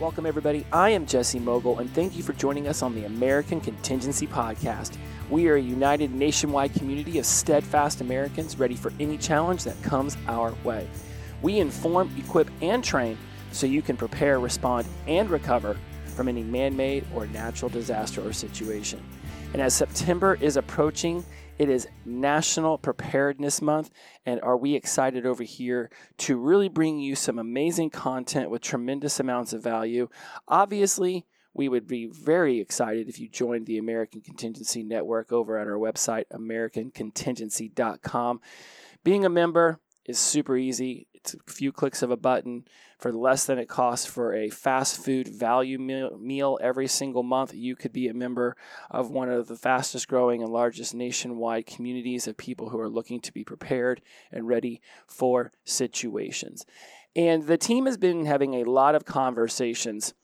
Welcome, everybody. I am Jesse Mogul, and thank you for joining us on the American Contingency Podcast. We are a united nationwide community of steadfast Americans ready for any challenge that comes our way. We inform, equip, and train so you can prepare, respond, and recover from any man made or natural disaster or situation. And as September is approaching, it is National Preparedness Month, and are we excited over here to really bring you some amazing content with tremendous amounts of value? Obviously, we would be very excited if you joined the American Contingency Network over at our website, AmericanContingency.com. Being a member is super easy. It's a few clicks of a button for less than it costs for a fast food value meal every single month. You could be a member of one of the fastest growing and largest nationwide communities of people who are looking to be prepared and ready for situations. And the team has been having a lot of conversations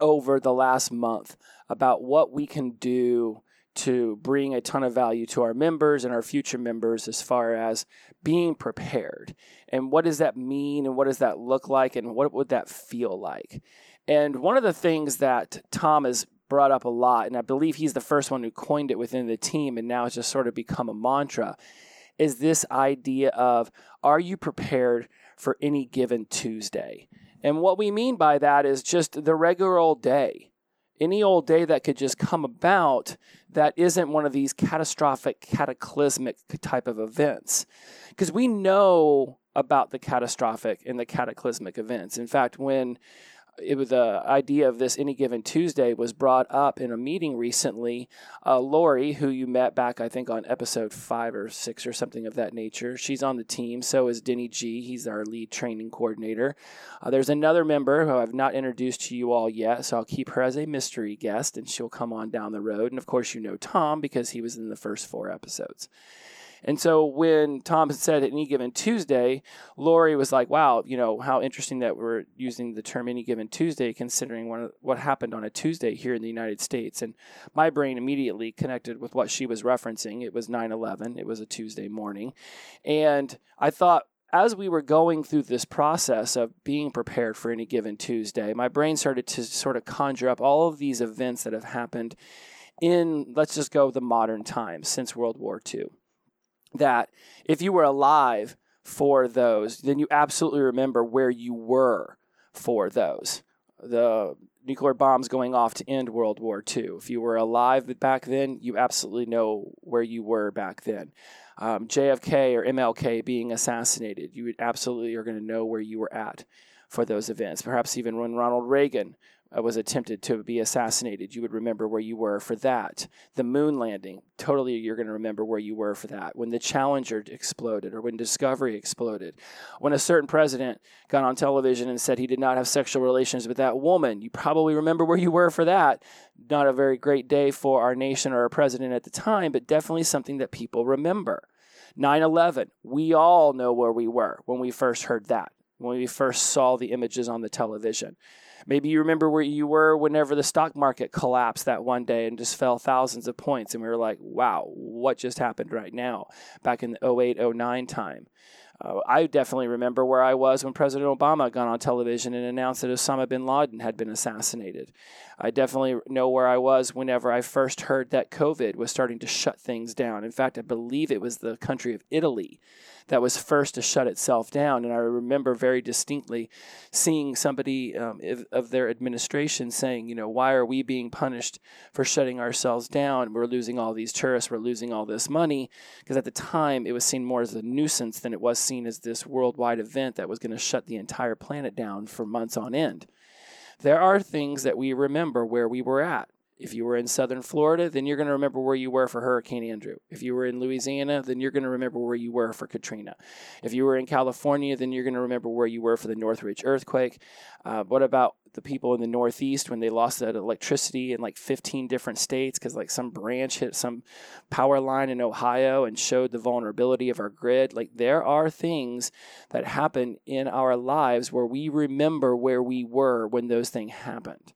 over the last month about what we can do to bring a ton of value to our members and our future members as far as being prepared. And what does that mean and what does that look like and what would that feel like? And one of the things that Tom has brought up a lot, and I believe he's the first one who coined it within the team and now it's just sort of become a mantra, is this idea of are you prepared for any given Tuesday? And what we mean by that is just the regular old day any old day that could just come about that isn't one of these catastrophic, cataclysmic type of events. Because we know about the catastrophic and the cataclysmic events. In fact, when it was the idea of this any given Tuesday was brought up in a meeting recently. Uh, Lori, who you met back, I think, on episode five or six or something of that nature, she's on the team. So is Denny G. He's our lead training coordinator. Uh, there's another member who I've not introduced to you all yet, so I'll keep her as a mystery guest, and she'll come on down the road. And of course, you know Tom because he was in the first four episodes. And so when Tom said any given Tuesday, Lori was like, wow, you know, how interesting that we're using the term any given Tuesday, considering what, what happened on a Tuesday here in the United States. And my brain immediately connected with what she was referencing. It was 9 11, it was a Tuesday morning. And I thought, as we were going through this process of being prepared for any given Tuesday, my brain started to sort of conjure up all of these events that have happened in, let's just go the modern times since World War II that if you were alive for those, then you absolutely remember where you were for those. The nuclear bombs going off to end World War II. If you were alive back then, you absolutely know where you were back then. Um, JFK or MLK being assassinated, you absolutely are going to know where you were at for those events. Perhaps even when Ronald Reagan Uh, was attempted to be assassinated. You would remember where you were for that. The moon landing, totally, you're going to remember where you were for that. When the Challenger exploded or when Discovery exploded. When a certain president got on television and said he did not have sexual relations with that woman, you probably remember where you were for that. Not a very great day for our nation or our president at the time, but definitely something that people remember. 9 11, we all know where we were when we first heard that, when we first saw the images on the television. Maybe you remember where you were whenever the stock market collapsed that one day and just fell thousands of points. And we were like, wow, what just happened right now back in the 08, 09 time. Uh, I definitely remember where I was when President Obama got on television and announced that Osama bin Laden had been assassinated. I definitely know where I was whenever I first heard that COVID was starting to shut things down. In fact, I believe it was the country of Italy that was first to shut itself down. And I remember very distinctly seeing somebody um, of their administration saying, you know, why are we being punished for shutting ourselves down? We're losing all these tourists, we're losing all this money. Because at the time, it was seen more as a nuisance than it was seen as this worldwide event that was going to shut the entire planet down for months on end. There are things that we remember where we were at. If you were in southern Florida, then you're going to remember where you were for Hurricane Andrew. If you were in Louisiana, then you're going to remember where you were for Katrina. If you were in California, then you're going to remember where you were for the Northridge earthquake. Uh, what about the people in the Northeast when they lost that electricity in like 15 different states because like some branch hit some power line in Ohio and showed the vulnerability of our grid? Like there are things that happen in our lives where we remember where we were when those things happened.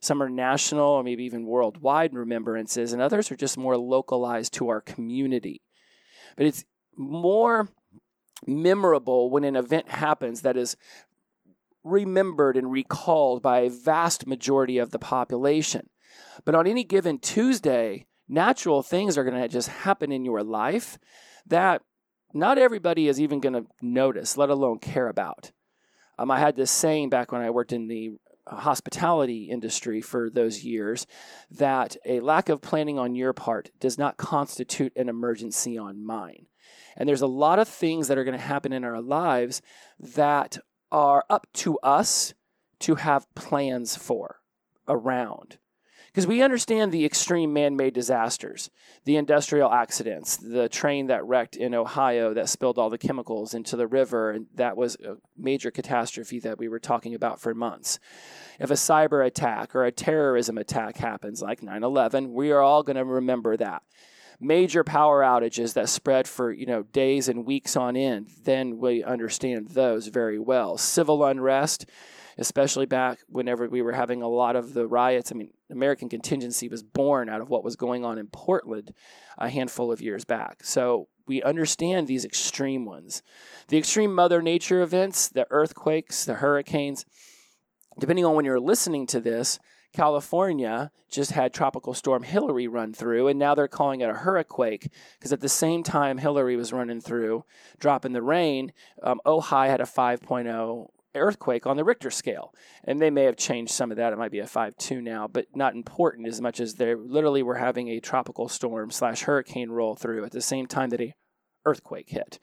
Some are national or maybe even worldwide remembrances, and others are just more localized to our community. But it's more memorable when an event happens that is remembered and recalled by a vast majority of the population. But on any given Tuesday, natural things are going to just happen in your life that not everybody is even going to notice, let alone care about. Um, I had this saying back when I worked in the hospitality industry for those years that a lack of planning on your part does not constitute an emergency on mine. And there's a lot of things that are going to happen in our lives that are up to us to have plans for around because we understand the extreme man made disasters, the industrial accidents, the train that wrecked in Ohio that spilled all the chemicals into the river. And that was a major catastrophe that we were talking about for months. If a cyber attack or a terrorism attack happens, like 9 11, we are all going to remember that major power outages that spread for you know days and weeks on end then we understand those very well civil unrest especially back whenever we were having a lot of the riots. I mean, American contingency was born out of what was going on in Portland a handful of years back. So we understand these extreme ones. The extreme Mother Nature events, the earthquakes, the hurricanes, depending on when you're listening to this, California just had Tropical Storm Hilary run through, and now they're calling it a hurricane because at the same time Hilary was running through, dropping the rain, um, Ojai had a 5.0 earthquake on the Richter scale. And they may have changed some of that. It might be a 5.2 now, but not important as much as they literally were having a tropical storm slash hurricane roll through at the same time that a earthquake hit.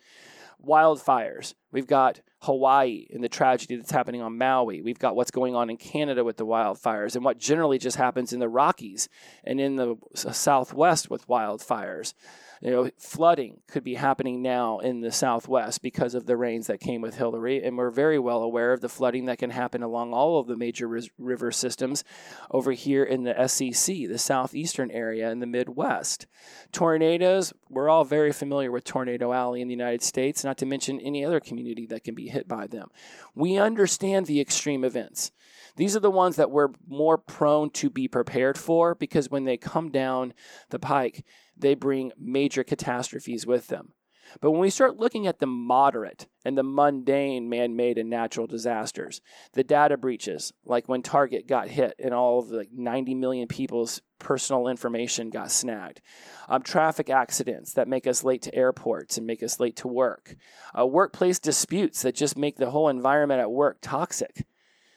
Wildfires. We've got Hawaii and the tragedy that's happening on Maui. We've got what's going on in Canada with the wildfires and what generally just happens in the Rockies and in the Southwest with wildfires. You know, flooding could be happening now in the southwest because of the rains that came with Hilary, and we're very well aware of the flooding that can happen along all of the major river systems over here in the SEC, the southeastern area in the Midwest. Tornadoes, we're all very familiar with Tornado Alley in the United States, not to mention any other community that can be hit by them. We understand the extreme events. These are the ones that we're more prone to be prepared for because when they come down the pike, they bring major catastrophes with them. But when we start looking at the moderate and the mundane man made and natural disasters, the data breaches, like when Target got hit and all of the like 90 million people's personal information got snagged, um, traffic accidents that make us late to airports and make us late to work, uh, workplace disputes that just make the whole environment at work toxic.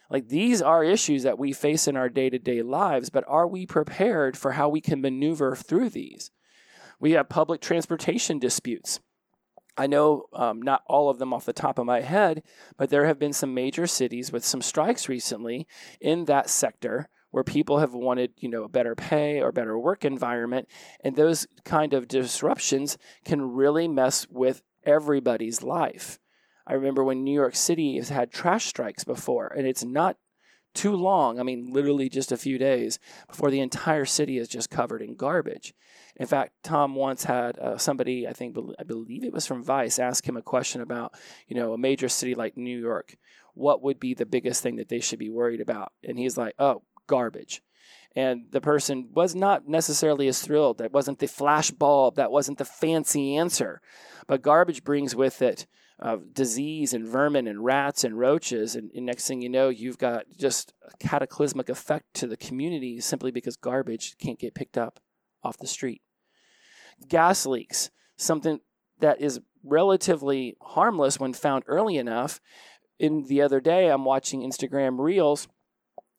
Like these are issues that we face in our day to day lives, but are we prepared for how we can maneuver through these? We have public transportation disputes. I know um, not all of them off the top of my head, but there have been some major cities with some strikes recently in that sector where people have wanted, you know, a better pay or better work environment, and those kind of disruptions can really mess with everybody's life. I remember when New York City has had trash strikes before, and it's not too long. I mean, literally just a few days before the entire city is just covered in garbage. In fact, Tom once had uh, somebody, I think, I believe it was from Vice, ask him a question about, you know, a major city like New York. What would be the biggest thing that they should be worried about? And he's like, oh, garbage. And the person was not necessarily as thrilled. That wasn't the flash bulb. That wasn't the fancy answer. But garbage brings with it uh, disease and vermin and rats and roaches. And, and, next thing you know, you've got just a cataclysmic effect to the community simply because garbage can't get picked up off the street. Gas leaks, something that is relatively harmless when found early enough. In the other day, I'm watching Instagram Reels,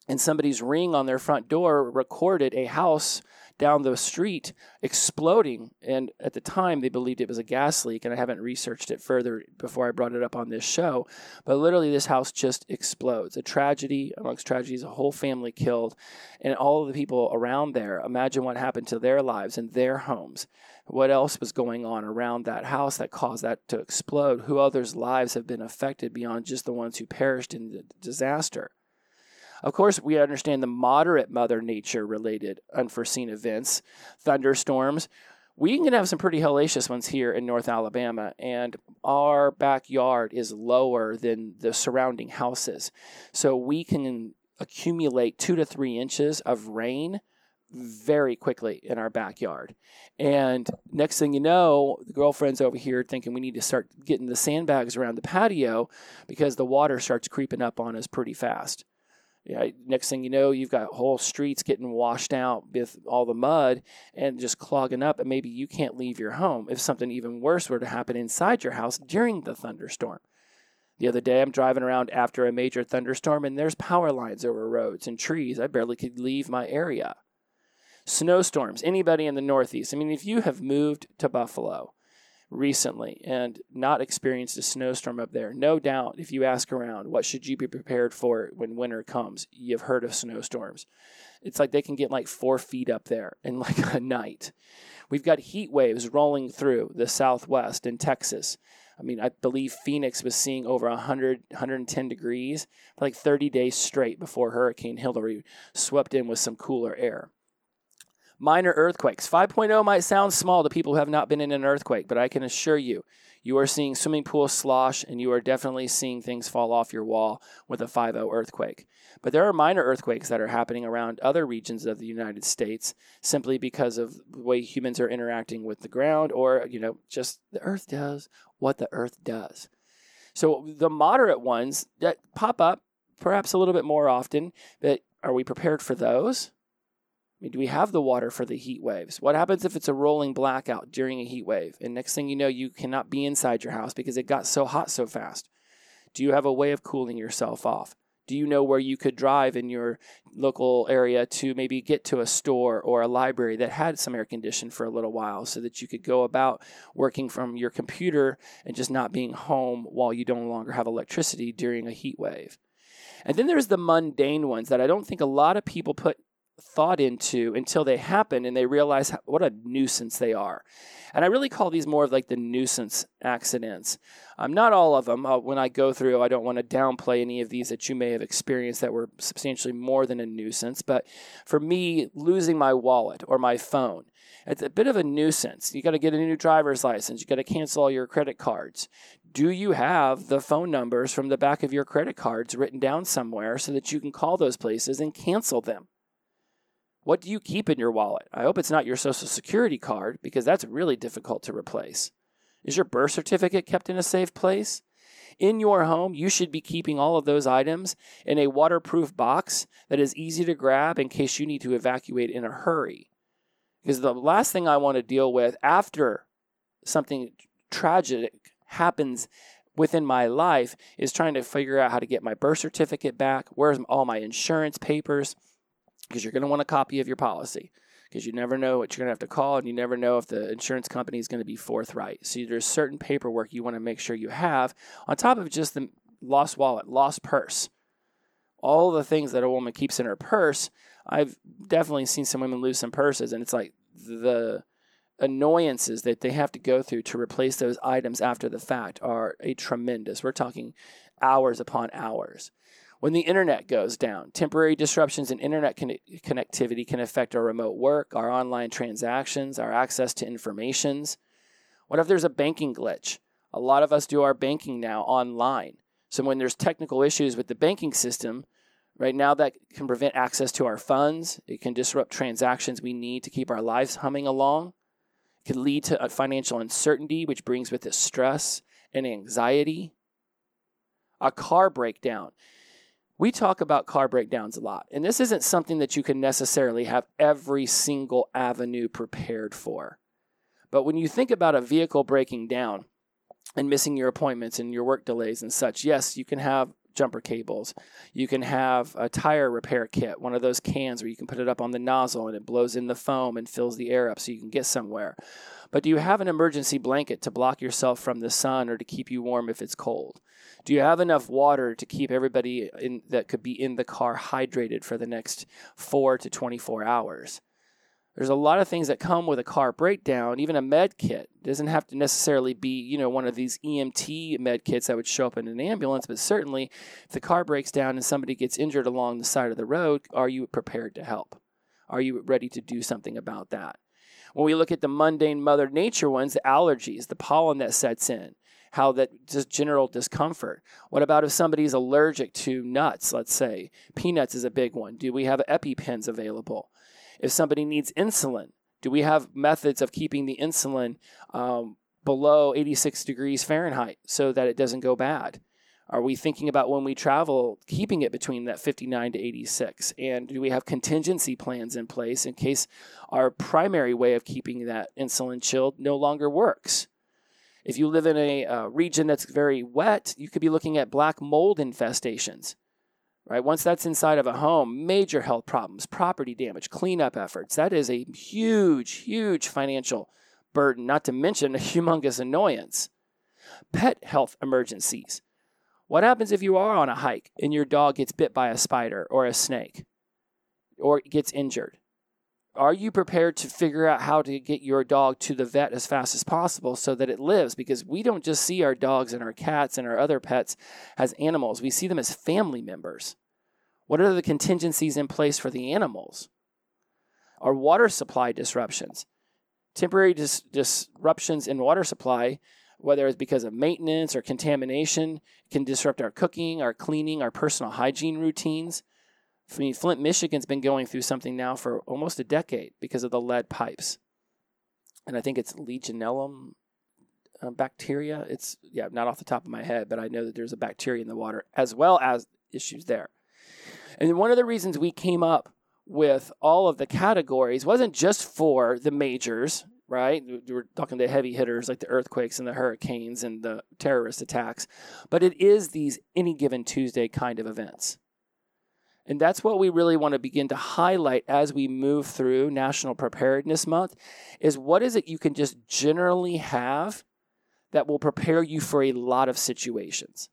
and somebody's ring on their front door recorded a house down the street exploding. And at the time, they believed it was a gas leak. And I haven't researched it further before I brought it up on this show. But literally, this house just explodes. A tragedy amongst tragedies, a whole family killed, and all the people around there. Imagine what happened to their lives and their homes. What else was going on around that house that caused that to explode? Who others' lives have been affected beyond just the ones who perished in the disaster? Of course, we understand the moderate Mother Nature related unforeseen events, thunderstorms. We can have some pretty hellacious ones here in North Alabama, and our backyard is lower than the surrounding houses. So we can accumulate two to three inches of rain very quickly in our backyard. And next thing you know, the girlfriend's over here thinking we need to start getting the sandbags around the patio because the water starts creeping up on us pretty fast. Yeah, next thing you know, you've got whole streets getting washed out with all the mud and just clogging up, and maybe you can't leave your home if something even worse were to happen inside your house during the thunderstorm. The other day, I'm driving around after a major thunderstorm, and there's power lines over roads and trees. I barely could leave my area. Snowstorms, anybody in the Northeast. I mean, if you have moved to Buffalo recently and not experienced a snowstorm up there, no doubt if you ask around, what should you be prepared for when winter comes? You've heard of snowstorms. It's like they can get like four feet up there in like a night. We've got heat waves rolling through the Southwest in Texas. I mean, I believe Phoenix was seeing over 100, 110 degrees for like 30 days straight before Hurricane Hilary swept in with some cooler air minor earthquakes. 5.0 might sound small to people who have not been in an earthquake, but I can assure you, you are seeing swimming pool slosh and you are definitely seeing things fall off your wall with a 5.0 earthquake. But there are minor earthquakes that are happening around other regions of the United States simply because of the way humans are interacting with the ground or, you know, just the earth does what the earth does. So the moderate ones that pop up perhaps a little bit more often, but are we prepared for those? I mean, do we have the water for the heat waves? What happens if it's a rolling blackout during a heat wave? And next thing you know, you cannot be inside your house because it got so hot so fast. Do you have a way of cooling yourself off? Do you know where you could drive in your local area to maybe get to a store or a library that had some air conditioning for a little while so that you could go about working from your computer and just not being home while you no longer have electricity during a heat wave? And then there's the mundane ones that I don't think a lot of people put thought into until they happen and they realize what a nuisance they are. And I really call these more of like the nuisance accidents. Um, not all of them. Uh, when I go through, I don't want to downplay any of these that you may have experienced that were substantially more than a nuisance. But for me, losing my wallet or my phone, it's a bit of a nuisance. You got to get a new driver's license. You got to cancel all your credit cards. Do you have the phone numbers from the back of your credit cards written down somewhere so that you can call those places and cancel them? What do you keep in your wallet? I hope it's not your social security card because that's really difficult to replace. Is your birth certificate kept in a safe place? In your home, you should be keeping all of those items in a waterproof box that is easy to grab in case you need to evacuate in a hurry. Because the last thing I want to deal with after something tragic happens within my life is trying to figure out how to get my birth certificate back. Where's all my insurance papers? Because you're going to want a copy of your policy because you never know what you're going to have to call and you never know if the insurance company is going to be forthright. So there's certain paperwork you want to make sure you have on top of just the lost wallet, lost purse. All the things that a woman keeps in her purse, I've definitely seen some women lose some purses and it's like the annoyances that they have to go through to replace those items after the fact are a tremendous. We're talking hours upon hours. When the internet goes down, temporary disruptions in internet con- connectivity can affect our remote work, our online transactions, our access to informations. What if there's a banking glitch? A lot of us do our banking now online. So when there's technical issues with the banking system, right now that can prevent access to our funds. It can disrupt transactions we need to keep our lives humming along. It can lead to financial uncertainty, which brings with it stress and anxiety. A car breakdown we talk about car breakdowns a lot, and this isn't something that you can necessarily have every single avenue prepared for. But when you think about a vehicle breaking down and missing your appointments and your work delays and such, yes, you can have jumper cables. You can have a tire repair kit, one of those cans where you can put it up on the nozzle and it blows in the foam and fills the air up so you can get somewhere. But do you have an emergency blanket to block yourself from the sun or to keep you warm if it's cold? Do you have enough water to keep everybody in, that could be in the car hydrated for the next four to 24 hours? There's a lot of things that come with a car breakdown, even a med kit. It doesn't have to necessarily be, you know, one of these EMT med kits that would show up in an ambulance, but certainly if the car breaks down and somebody gets injured along the side of the road, are you prepared to help? Are you ready to do something about that? When we look at the mundane mother nature ones, the allergies, the pollen that sets in, how that just general discomfort. What about if somebody's allergic to nuts, let's say? Peanuts is a big one. Do we have EpiPens available? If somebody needs insulin, do we have methods of keeping the insulin um, below 86 degrees Fahrenheit so that it doesn't go bad? Are we thinking about when we travel, keeping it between that 59 to 86? And do we have contingency plans in place in case our primary way of keeping that insulin chilled no longer works? If you live in a uh, region that's very wet, you could be looking at black mold infestations. Right? Once that's inside of a home, major health problems, property damage, cleanup efforts. That is a huge, huge financial burden, not to mention a humongous annoyance. Pet health emergencies. What happens if you are on a hike and your dog gets bit by a spider or a snake or gets injured? Are you prepared to figure out how to get your dog to the vet as fast as possible so that it lives? Because we don't just see our dogs and our cats and our other pets as animals, we see them as family members. What are the contingencies in place for the animals? Our water supply disruptions. Temporary dis- disruptions in water supply, whether it's because of maintenance or contamination, can disrupt our cooking, our cleaning, our personal hygiene routines. I mean, Flint, Michigan's been going through something now for almost a decade because of the lead pipes. And I think it's Legionella uh, bacteria. It's, yeah, not off the top of my head, but I know that there's a bacteria in the water as well as issues there. And one of the reasons we came up with all of the categories wasn't just for the majors, right? We're talking the heavy hitters like the earthquakes and the hurricanes and the terrorist attacks, but it is these any given Tuesday kind of events. And that's what we really want to begin to highlight as we move through National Preparedness Month is what is it you can just generally have that will prepare you for a lot of situations.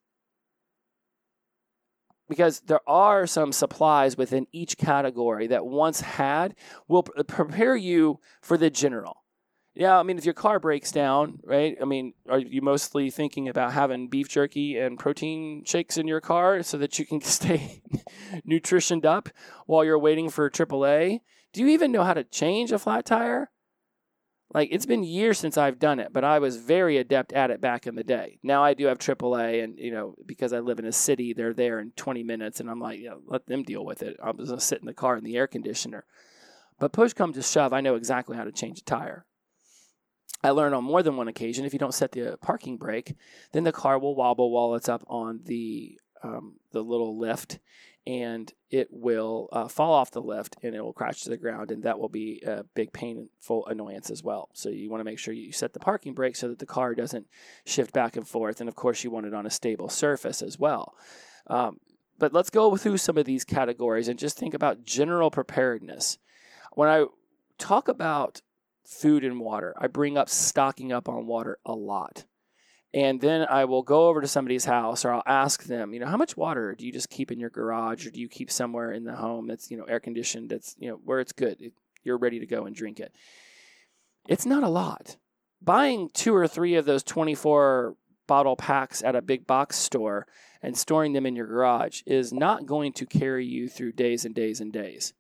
Because there are some supplies within each category that once had will prepare you for the general. Yeah, I mean, if your car breaks down, right? I mean, are you mostly thinking about having beef jerky and protein shakes in your car so that you can stay nutritioned up while you're waiting for AAA? Do you even know how to change a flat tire? Like, it's been years since I've done it, but I was very adept at it back in the day. Now I do have AAA, and, you know, because I live in a city, they're there in 20 minutes, and I'm like, yeah, let them deal with it. I'm just going to sit in the car in the air conditioner. But push comes to shove, I know exactly how to change a tire. I learned on more than one occasion if you don't set the parking brake, then the car will wobble while it's up on the um, the little lift, and it will uh, fall off the lift and it will crash to the ground, and that will be a big painful annoyance as well. So you want to make sure you set the parking brake so that the car doesn't shift back and forth, and of course you want it on a stable surface as well. Um, but let's go through some of these categories and just think about general preparedness. When I talk about food and water. I bring up stocking up on water a lot. And then I will go over to somebody's house or I'll ask them, you know, how much water do you just keep in your garage or do you keep somewhere in the home that's, you know, air conditioned, that's, you know, where it's good, you're ready to go and drink it. It's not a lot. Buying two or three of those 24 bottle packs at a big box store and storing them in your garage is not going to carry you through days and days and days.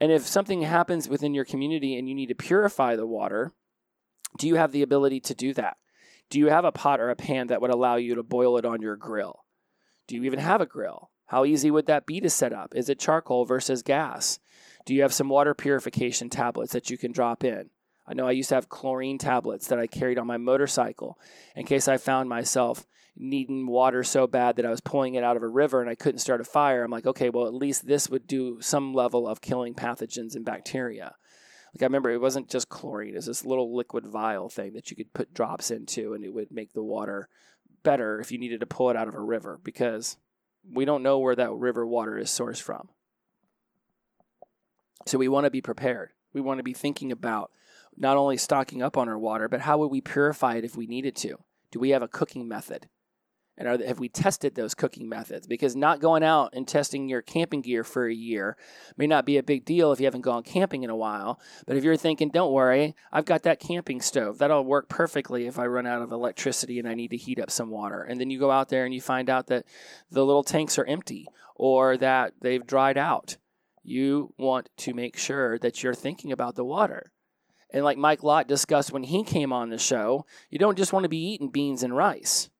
And if something happens within your community and you need to purify the water, do you have the ability to do that? Do you have a pot or a pan that would allow you to boil it on your grill? Do you even have a grill? How easy would that be to set up? Is it charcoal versus gas? Do you have some water purification tablets that you can drop in? I know I used to have chlorine tablets that I carried on my motorcycle in case I found myself needing water so bad that I was pulling it out of a river and I couldn't start a fire. I'm like, okay, well, at least this would do some level of killing pathogens and bacteria. Like I remember it wasn't just chlorine, it was this little liquid vial thing that you could put drops into and it would make the water better if you needed to pull it out of a river because we don't know where that river water is sourced from. So we want to be prepared. We want to be thinking about not only stocking up on our water, but how would we purify it if we needed to? Do we have a cooking method? And are, have we tested those cooking methods? Because not going out and testing your camping gear for a year may not be a big deal if you haven't gone camping in a while. But if you're thinking, don't worry, I've got that camping stove. That'll work perfectly if I run out of electricity and I need to heat up some water. And then you go out there and you find out that the little tanks are empty or that they've dried out. You want to make sure that you're thinking about the water. And like Mike Lott discussed when he came on the show, you don't just want to be eating beans and rice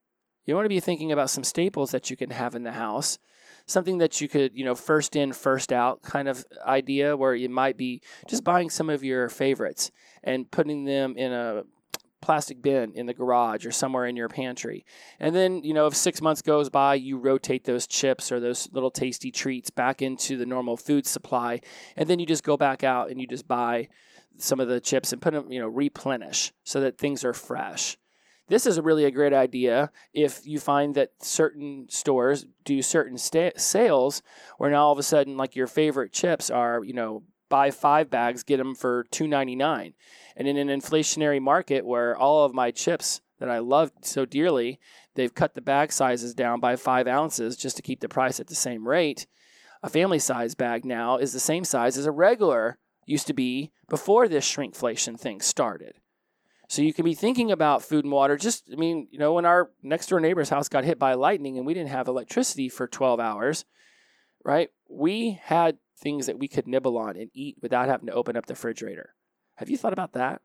you want to be thinking about some staples that you can have in the house something that you could, you know, first in, first out kind of idea where you might be just buying some of your favorites and putting them in a plastic bin in the garage or somewhere in your pantry. And then, you know, if six months goes by, you rotate those chips or those little tasty treats back into the normal food supply. And then you just go back out and you just buy some of the chips and put them, you know, replenish so that things are fresh. This is really a great idea if you find that certain stores do certain sta- sales where now all of a sudden, like your favorite chips are, you know, buy five bags, get them for two ninety nine, and in an inflationary market where all of my chips that I loved so dearly, they've cut the bag sizes down by five ounces just to keep the price at the same rate. A family size bag now is the same size as a regular used to be before this shrinkflation thing started. So you can be thinking about food and water. Just, I mean, you know, when our next door neighbor's house got hit by lightning and we didn't have electricity for 12 hours, right? We had things that we could nibble on and eat without having to open up the refrigerator. Have you thought about that?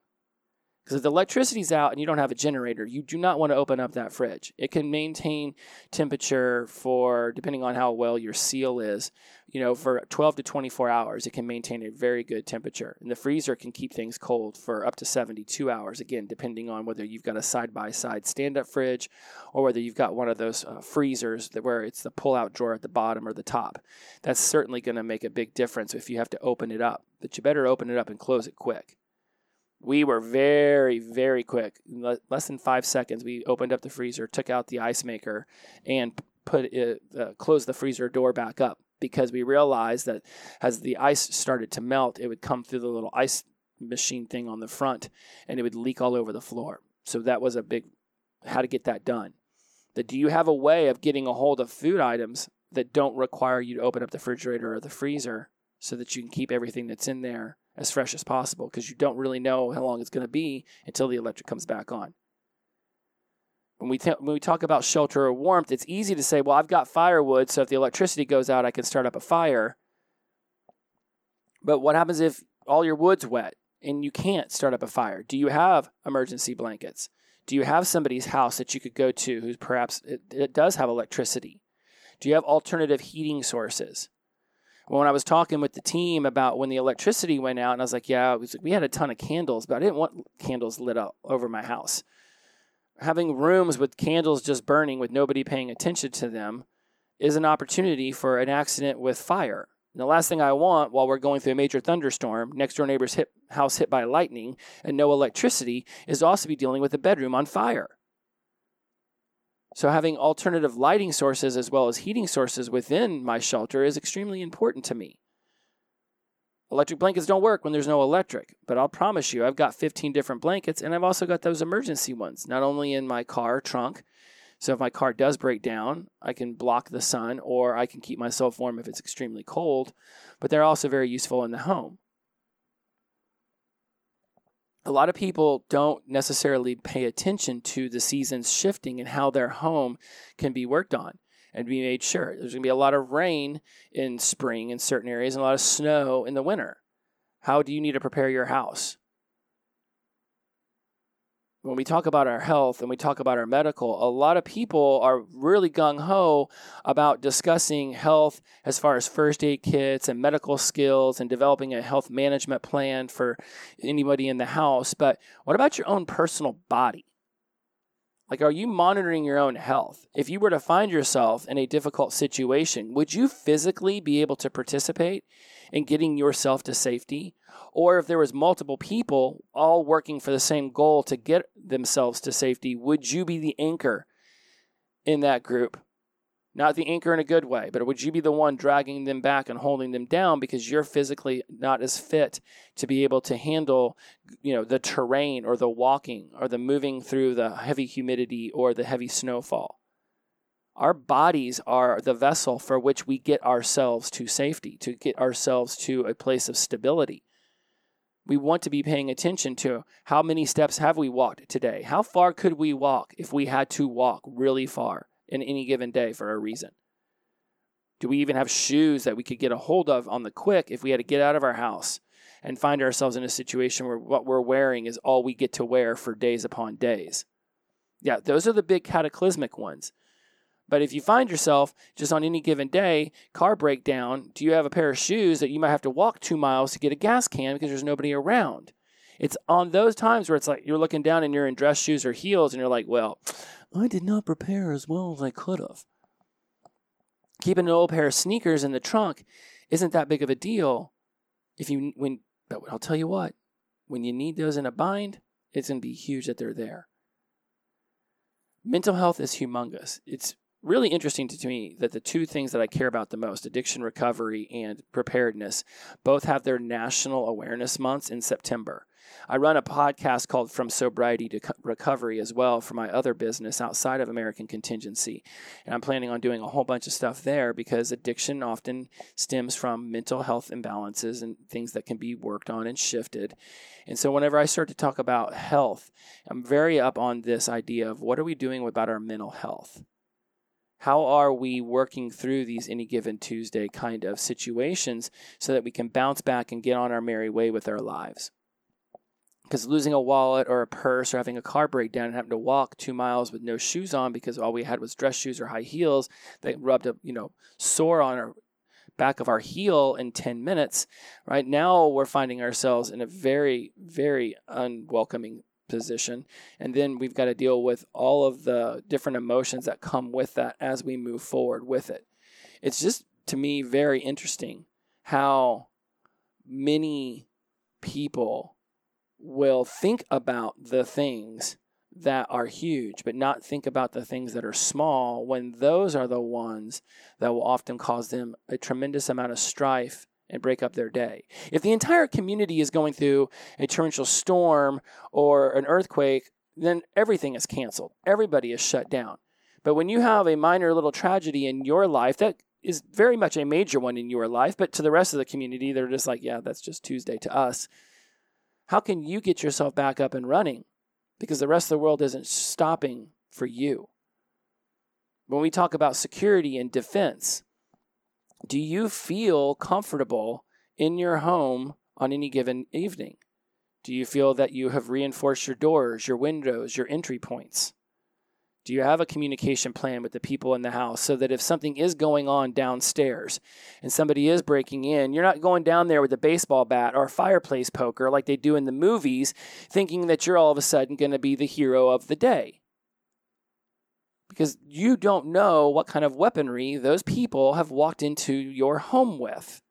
Because if the electricity's out and you don't have a generator, you do not want to open up that fridge. It can maintain temperature for, depending on how well your seal is, you know, for 12 to 24 hours. It can maintain a very good temperature. And the freezer can keep things cold for up to 72 hours, again, depending on whether you've got a side by side stand up fridge or whether you've got one of those uh, freezers that where it's the pull out drawer at the bottom or the top. That's certainly going to make a big difference if you have to open it up. But you better open it up and close it quick we were very, very quick. less than five seconds, we opened up the freezer, took out the ice maker, and put it, uh, closed the freezer door back up because we realized that as the ice started to melt, it would come through the little ice machine thing on the front, and it would leak all over the floor. So that was a big how to get that done. That do you have a way of getting a hold of food items that don't require you to open up the refrigerator or the freezer so that you can keep everything that's in there as fresh as possible because you don't really know how long it's going to be until the electric comes back on. When we, th- when we talk about shelter or warmth, it's easy to say, well, I've got firewood, so if the electricity goes out, I can start up a fire. But what happens if all your wood's wet and you can't start up a fire? Do you have emergency blankets? Do you have somebody's house that you could go to who perhaps it, it does have electricity? Do you have alternative heating sources? When I was talking with the team about when the electricity went out, and I was like, yeah, was like, we had a ton of candles, but I didn't want candles lit up over my house. Having rooms with candles just burning with nobody paying attention to them is an opportunity for an accident with fire. And the last thing I want while we're going through a major thunderstorm, next door neighbor's hit, house hit by lightning, and no electricity, is also be dealing with a bedroom on fire. So, having alternative lighting sources as well as heating sources within my shelter is extremely important to me. Electric blankets don't work when there's no electric, but I'll promise you, I've got 15 different blankets and I've also got those emergency ones, not only in my car trunk. So, if my car does break down, I can block the sun or I can keep myself warm if it's extremely cold, but they're also very useful in the home a lot of people don't necessarily pay attention to the seasons shifting and how their home can be worked on and be made sure. There's going to be a lot of rain in spring in certain areas and a lot of snow in the winter. How do you need to prepare your house? When we talk about our health and we talk about our medical, a lot of people are really gung ho about discussing health as far as first aid kits and medical skills and developing a health management plan for anybody in the house. But what about your own personal body? Like, are you monitoring your own health? If you were to find yourself in a difficult situation, would you physically be able to participate in getting yourself to safety? Or if there was multiple people all working for the same goal to get themselves to safety, would you be the anchor in that group? Not the anchor in a good way, but would you be the one dragging them back and holding them down because you're physically not as fit to be able to handle, you know, the terrain or the walking or the moving through the heavy humidity or the heavy snowfall? Our bodies are the vessel for which we get ourselves to safety, to get ourselves to a place of stability. We want to be paying attention to how many steps have we walked today? How far could we walk if we had to walk really far in any given day for a reason? Do we even have shoes that we could get a hold of on the quick if we had to get out of our house and find ourselves in a situation where what we're wearing is all we get to wear for days upon days? Yeah, those are the big cataclysmic ones. But if you find yourself just on any given day, car breakdown, do you have a pair of shoes that you might have to walk two miles to get a gas can because there's nobody around? It's on those times where it's like you're looking down and you're in dress shoes or heels and you're like, well, I did not prepare as well as I could have. Keeping an old pair of sneakers in the trunk isn't that big of a deal if you when but I'll tell you what, when you need those in a bind, it's going to be huge that they're there. Mental health is humongous. It's really interesting to me that the two things that I care about the most, addiction recovery and preparedness, both have their national awareness months in September. I run a podcast called From Sobriety to Recovery as well for my other business outside of American Contingency. And I'm planning on doing a whole bunch of stuff there because addiction often stems from mental health imbalances and things that can be worked on and shifted. And so whenever I start to talk about health, I'm very up on this idea of what are we doing about our mental health? How are we working through these any given Tuesday kind of situations so that we can bounce back and get on our merry way with our lives? Because losing a wallet or a purse or having a car breakdown and having to walk two miles with no shoes on because all we had was dress shoes or high heels that rubbed a you know sore on our back of our heel in 10 minutes right now we're finding ourselves in a very very unwelcoming position. And then we've got to deal with all of the different emotions that come with that as we move forward with it. It's just, to me, very interesting how many people will think about the things that are huge, but not think about the things that are small when those are the ones that will often cause them a tremendous amount of strife and break up their day. If the entire community is going through a torrential storm or an earthquake, then everything is canceled. Everybody is shut down. But when you have a minor little tragedy in your life, that is very much a major one in your life, but to the rest of the community, they're just like, yeah, that's just Tuesday to us. How can you get yourself back up and running? Because the rest of the world isn't stopping for you. When we talk about security and defense, do you feel comfortable in your home on any given evening? Do you feel that you have reinforced your doors, your windows, your entry points? Do you have a communication plan with the people in the house so that if something is going on downstairs and somebody is breaking in, you're not going down there with a baseball bat or a fireplace poker like they do in the movies, thinking that you're all of a sudden going to be the hero of the day? because you don't know what kind of weaponry those people have walked into your home with.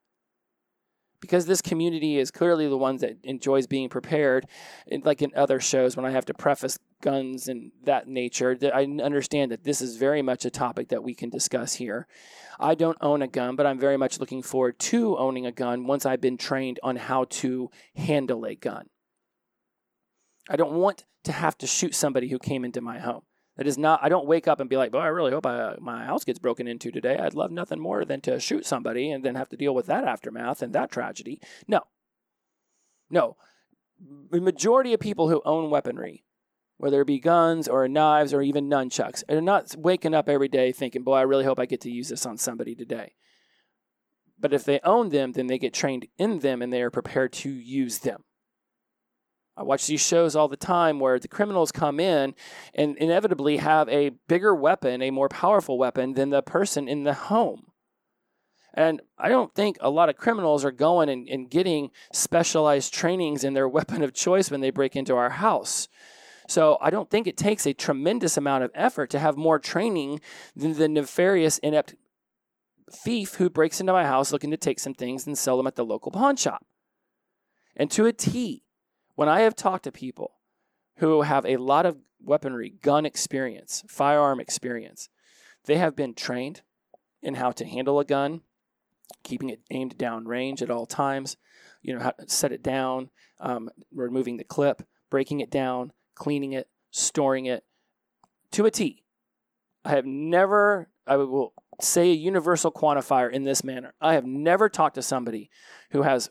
Because this community is clearly the ones that enjoys being prepared, like in other shows when I have to preface guns and that nature, I understand that this is very much a topic that we can discuss here. I don't own a gun, but I'm very much looking forward to owning a gun once I've been trained on how to handle a gun. I don't want to have to shoot somebody who came into my home. It is not. I don't wake up and be like, "Boy, I really hope I, my house gets broken into today." I'd love nothing more than to shoot somebody and then have to deal with that aftermath and that tragedy. No, no. The majority of people who own weaponry, whether it be guns or knives or even nunchucks, are not waking up every day thinking, "Boy, I really hope I get to use this on somebody today." But if they own them, then they get trained in them and they are prepared to use them. I watch these shows all the time where the criminals come in and inevitably have a bigger weapon, a more powerful weapon than the person in the home. And I don't think a lot of criminals are going and, and getting specialized trainings in their weapon of choice when they break into our house. So I don't think it takes a tremendous amount of effort to have more training than the nefarious, inept thief who breaks into my house looking to take some things and sell them at the local pawn shop. And to a T, when I have talked to people who have a lot of weaponry, gun experience, firearm experience, they have been trained in how to handle a gun, keeping it aimed down range at all times, you know, how to set it down, um, removing the clip, breaking it down, cleaning it, storing it to a T. I have never, I will say a universal quantifier in this manner. I have never talked to somebody who has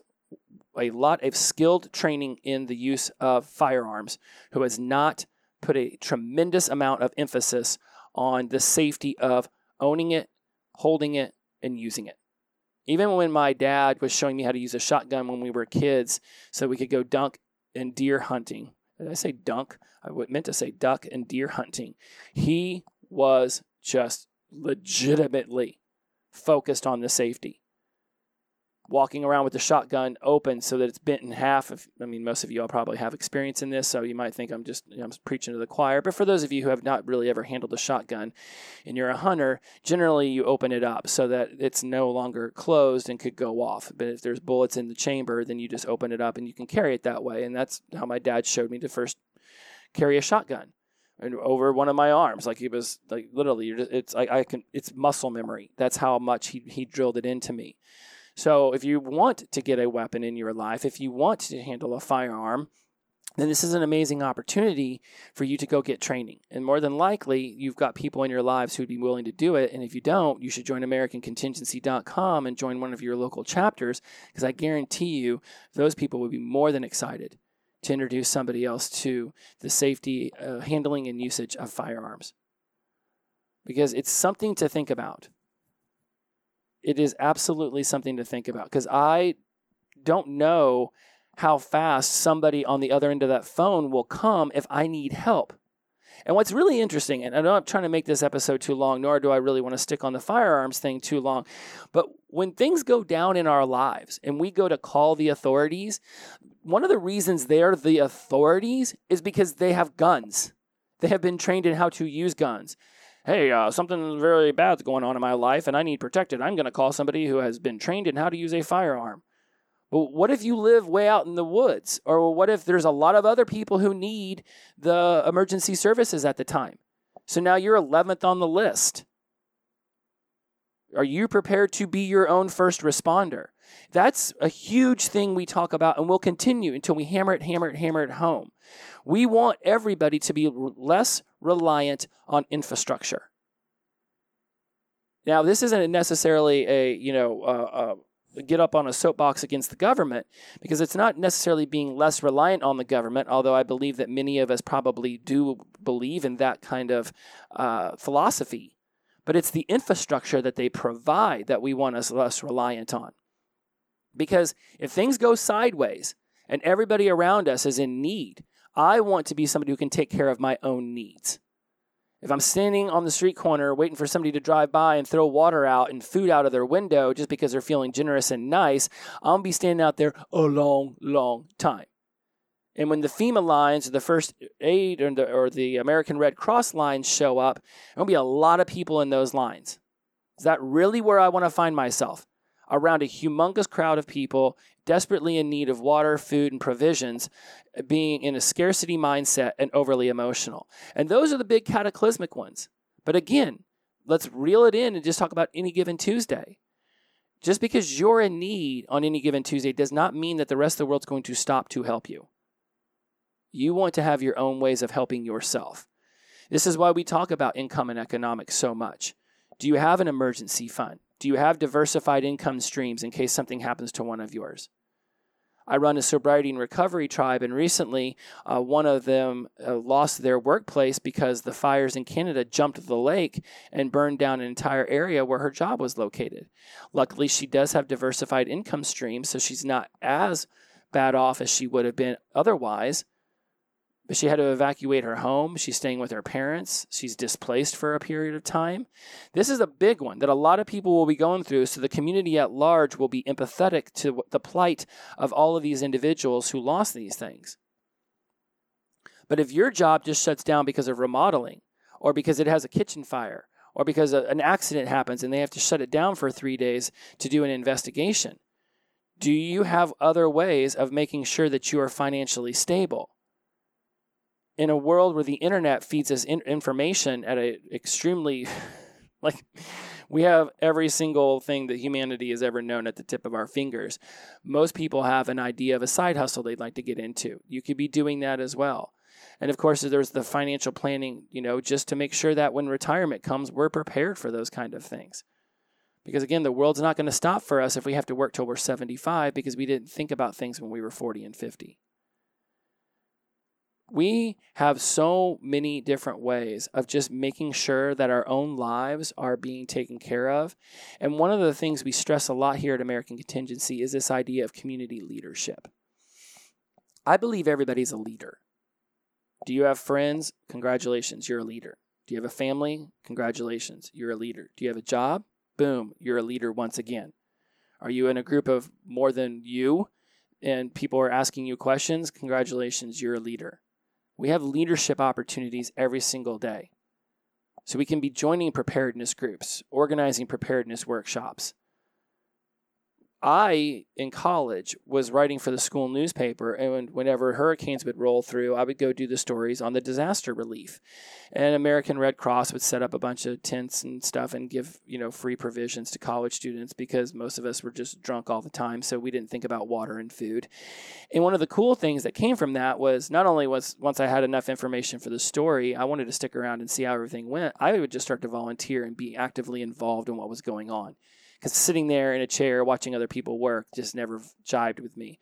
a lot of skilled training in the use of firearms who has not put a tremendous amount of emphasis on the safety of owning it, holding it, and using it. Even when my dad was showing me how to use a shotgun when we were kids so we could go dunk and deer hunting. Did I say dunk? I meant to say duck and deer hunting. He was just legitimately focused on the safety. Walking around with the shotgun open so that it's bent in half. If, I mean, most of you all probably have experience in this, so you might think I'm just you know, I'm preaching to the choir. But for those of you who have not really ever handled a shotgun and you're a hunter, generally you open it up so that it's no longer closed and could go off. But if there's bullets in the chamber, then you just open it up and you can carry it that way. And that's how my dad showed me to first carry a shotgun and over one of my arms. Like he was like literally, just, it's like I can, it's muscle memory. That's how much he, he drilled it into me. So if you want to get a weapon in your life, if you want to handle a firearm, then this is an amazing opportunity for you to go get training. And more than likely, you've got people in your lives who'd be willing to do it. And if you don't, you should join AmericanContingency.com and join one of your local chapters because I guarantee you those people would be more than excited to introduce somebody else to the safety, uh, handling, and usage of firearms. Because it's something to think about. It is absolutely something to think about because I don't know how fast somebody on the other end of that phone will come if I need help. And what's really interesting, and I know I'm trying to make this episode too long, nor do I really want to stick on the firearms thing too long, but when things go down in our lives and we go to call the authorities, one of the reasons they're the authorities is because they have guns. They have been trained in how to use guns. Hey, uh, something very bad's going on in my life and I need protected. I'm going to call somebody who has been trained in how to use a firearm. But what if you live way out in the woods? Or what if there's a lot of other people who need the emergency services at the time? So now you're 11th on the list. Are you prepared to be your own first responder? That's a huge thing we talk about and we'll continue until we hammer it, hammer it, hammer it home. We want everybody to be less reliant on infrastructure. Now, this isn't necessarily a, you know, uh, uh, get up on a soapbox against the government because it's not necessarily being less reliant on the government, although I believe that many of us probably do believe in that kind of uh, philosophy. But it's the infrastructure that they provide that we want us less reliant on. Because if things go sideways and everybody around us is in need, I want to be somebody who can take care of my own needs. If I'm standing on the street corner waiting for somebody to drive by and throw water out and food out of their window just because they're feeling generous and nice, to be standing out there a long, long time. And when the FEMA lines or the first aid or the, or the American Red Cross lines show up, there'll be a lot of people in those lines. Is that really where I want to find myself? around a humongous crowd of people desperately in need of water, food, and provisions, being in a scarcity mindset and overly emotional. And those are the big cataclysmic ones. But again, let's reel it in and just talk about any given Tuesday. Just because you're in need on any given Tuesday does not mean that the rest of the world's going to stop to help you. You want to have your own ways of helping yourself. This is why we talk about income and economics so much. Do you have an emergency fund? Do you have diversified income streams in case something happens to one of yours? I run a sobriety and recovery tribe, and recently uh, one of them uh, lost their workplace because the fires in Canada jumped the lake and burned down an entire area where her job was located. Luckily, she does have diversified income streams, so she's not as bad off as she would have been otherwise. But she had to evacuate her home. She's staying with her parents. She's displaced for a period of time. This is a big one that a lot of people will be going through. So the community at large will be empathetic to the plight of all of these individuals who lost these things. But if your job just shuts down because of remodeling, or because it has a kitchen fire, or because an accident happens and they have to shut it down for three days to do an investigation, do you have other ways of making sure that you are financially stable? In a world where the internet feeds us in- information at an extremely like we have every single thing that humanity has ever known at the tip of our fingers. Most people have an idea of a side hustle they'd like to get into. You could be doing that as well. And of course, there's the financial planning, you know, just to make sure that when retirement comes, we're prepared for those kind of things. Because again, the world's not going to stop for us if we have to work till we're 75 because we didn't think about things when we were 40 and 50 we have so many different ways of just making sure that our own lives are being taken care of. And one of the things we stress a lot here at American Contingency is this idea of community leadership. I believe everybody's a leader. Do you have friends? Congratulations, you're a leader. Do you have a family? Congratulations, you're a leader. Do you have a job? Boom, you're a leader once again. Are you in a group of more than you and people are asking you questions? Congratulations, you're a leader. We have leadership opportunities every single day. So we can be joining preparedness groups, organizing preparedness workshops, I, in college, was writing for the school newspaper, and whenever hurricanes would roll through, I would go do the stories on the disaster relief. And American Red Cross would set up a bunch of tents and stuff and give, you know, free provisions to college students because most of us were just drunk all the time, so we didn't think about water and food. And one of the cool things that came from that was not only was once I had enough information for the story, I wanted to stick around and see how everything went. I would just start to volunteer and be actively involved in what was going on because sitting there in a chair watching other people work just never jived with me.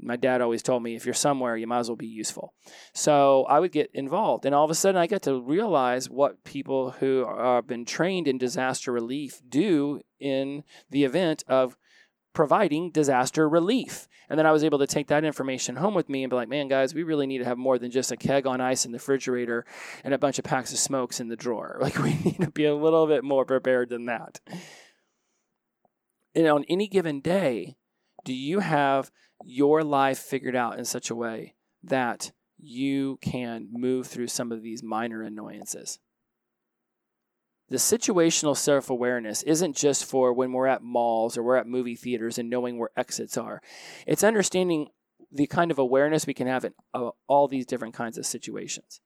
My dad always told me if you're somewhere, you might as well be useful. So I would get involved, and all of a sudden, I got to realize what people who have been trained in disaster relief do in the event of providing disaster relief. And then I was able to take that information home with me and be like, man, guys, we really need to have more than just a keg on ice in the refrigerator and a bunch of packs of smokes in the drawer. Like, we need to be a little bit more prepared than that and on any given day, do you have your life figured out in such a way that you can move through some of these minor annoyances? The situational self awareness isn't just for when we're at malls or we're at movie theaters and knowing where exits are. It's understanding the kind of awareness we can have in uh, all these different kinds of situations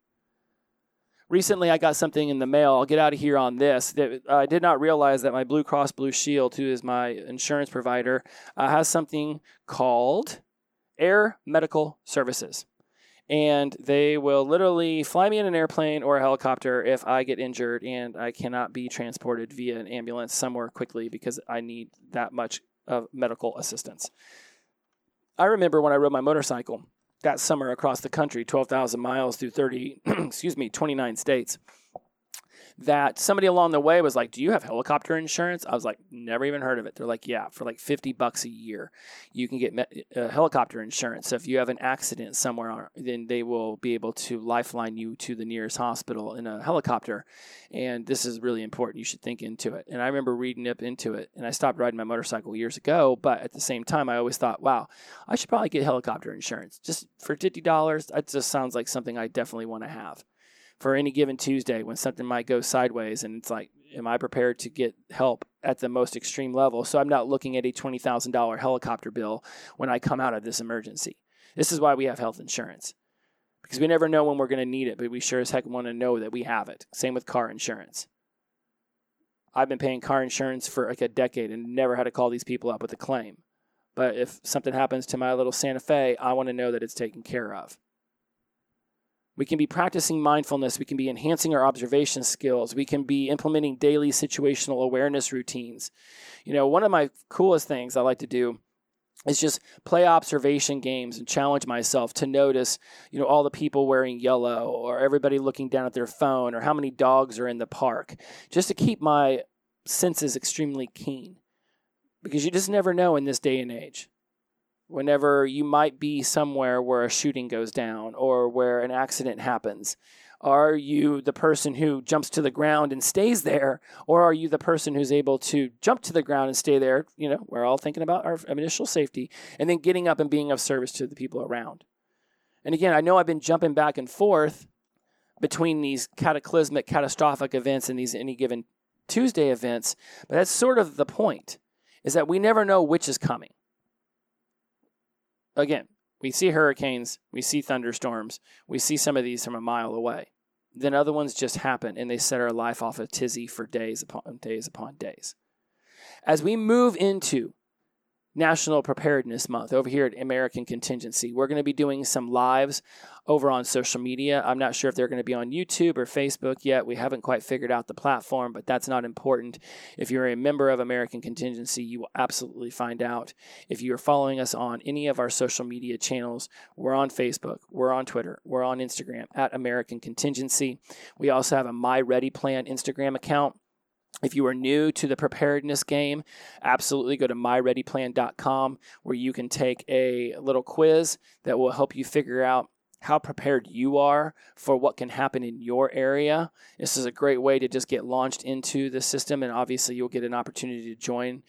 recently I got something in the mail. I'll get out of here on this. That I did not realize that my Blue Cross Blue Shield, who is my insurance provider, uh, has something called Air Medical Services. And they will literally fly me in an airplane or a helicopter if I get injured and I cannot be transported via an ambulance somewhere quickly because I need that much of medical assistance. I remember when I rode my motorcycle that summer across the country, 12,000 miles through 30, excuse me, 29 states that somebody along the way was like, "Do you have helicopter insurance?" I was like, "Never even heard of it." They're like, "Yeah, for like 50 bucks a year, you can get me- uh, helicopter insurance. So if you have an accident somewhere, then they will be able to lifeline you to the nearest hospital in a helicopter." And this is really important. You should think into it. And I remember reading up into it, and I stopped riding my motorcycle years ago. But at the same time, I always thought, "Wow, I should probably get helicopter insurance just for fifty dollars." That just sounds like something I definitely want to have for any given Tuesday when something might go sideways. And it's like, am I prepared to get help at the most extreme level? So I'm not looking at a $20,000 helicopter bill when I come out of this emergency. This is why we have health insurance because we never know when we're going to need it, but we sure as heck want to know that we have it. Same with car insurance. I've been paying car insurance for like a decade and never had to call these people up with a claim. But if something happens to my little Santa Fe, I want to know that it's taken care of. We can be practicing mindfulness. We can be enhancing our observation skills. We can be implementing daily situational awareness routines. You know, one of my coolest things I like to do is just play observation games and challenge myself to notice, you know, all the people wearing yellow or everybody looking down at their phone or how many dogs are in the park, just to keep my senses extremely keen. Because you just never know in this day and age whenever you might be somewhere where a shooting goes down or where an accident happens? Are you the person who jumps to the ground and stays there, or are you the person who's able to jump to the ground and stay there? You know, we're all thinking about our initial safety and then getting up and being of service to the people around. And again, I know I've been jumping back and forth between these cataclysmic, catastrophic events and these any given Tuesday events, but that's sort of the point is that we never know which is coming again, we see hurricanes, we see thunderstorms, we see some of these from a mile away. Then other ones just happen and they set our life off a tizzy for days upon days upon days. As we move into National Preparedness Month over here at American Contingency. We're going to be doing some lives over on social media. I'm not sure if they're going to be on YouTube or Facebook yet. We haven't quite figured out the platform, but that's not important. If you're a member of American Contingency, you will absolutely find out. If you are following us on any of our social media channels, we're on Facebook, we're on Twitter, we're on Instagram at American Contingency. We also have a My Ready Plan Instagram account. If you are new to the preparedness game, absolutely go to myreadyplan.com where you can take a little quiz that will help you figure out how prepared you are for what can happen in your area. This is a great way to just get launched into the system, and obviously, you'll get an opportunity to join.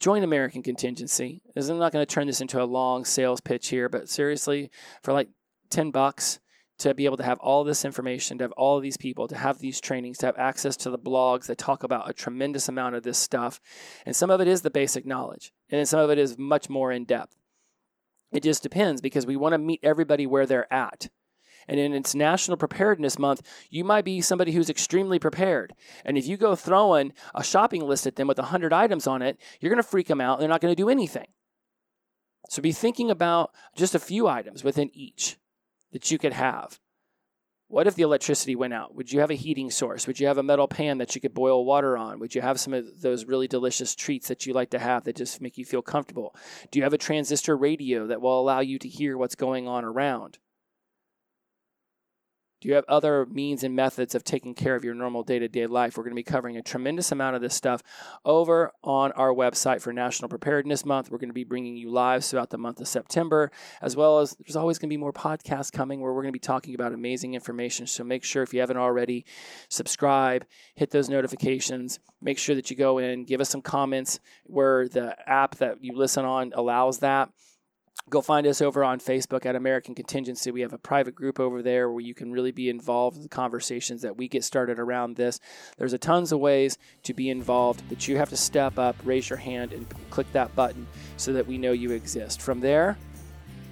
Join American Contingency. I'm not going to turn this into a long sales pitch here, but seriously, for like 10 bucks, to be able to have all this information, to have all these people, to have these trainings, to have access to the blogs that talk about a tremendous amount of this stuff. And some of it is the basic knowledge, and then some of it is much more in depth. It just depends because we want to meet everybody where they're at. And in its National Preparedness Month, you might be somebody who's extremely prepared. And if you go throwing a shopping list at them with 100 items on it, you're going to freak them out. They're not going to do anything. So be thinking about just a few items within each that you could have. What if the electricity went out? Would you have a heating source? Would you have a metal pan that you could boil water on? Would you have some of those really delicious treats that you like to have that just make you feel comfortable? Do you have a transistor radio that will allow you to hear what's going on around? Do you have other means and methods of taking care of your normal day to day life? We're going to be covering a tremendous amount of this stuff over on our website for National Preparedness Month. We're going to be bringing you lives throughout the month of September, as well as there's always going to be more podcasts coming where we're going to be talking about amazing information. So make sure if you haven't already, subscribe, hit those notifications, make sure that you go in, give us some comments where the app that you listen on allows that Go find us over on Facebook at American Contingency. We have a private group over there where you can really be involved in the conversations that we get started around this. There's a tons of ways to be involved, but you have to step up, raise your hand, and click that button so that we know you exist. From there,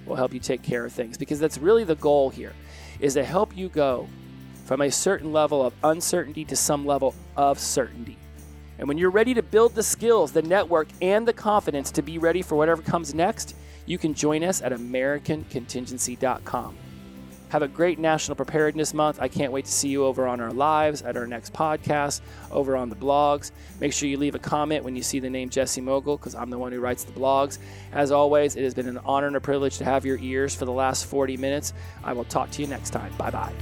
we'll help you take care of things because that's really the goal here is to help you go from a certain level of uncertainty to some level of certainty. And when you're ready to build the skills, the network, and the confidence to be ready for whatever comes next, you can join us at AmericanContingency.com. Have a great National Preparedness Month. I can't wait to see you over on our lives, at our next podcast, over on the blogs. Make sure you leave a comment when you see the name Jesse Mogul, because I'm the one who writes the blogs. As always, it has been an honor and a privilege to have your ears for the last 40 minutes. I will talk to you next time. Bye bye.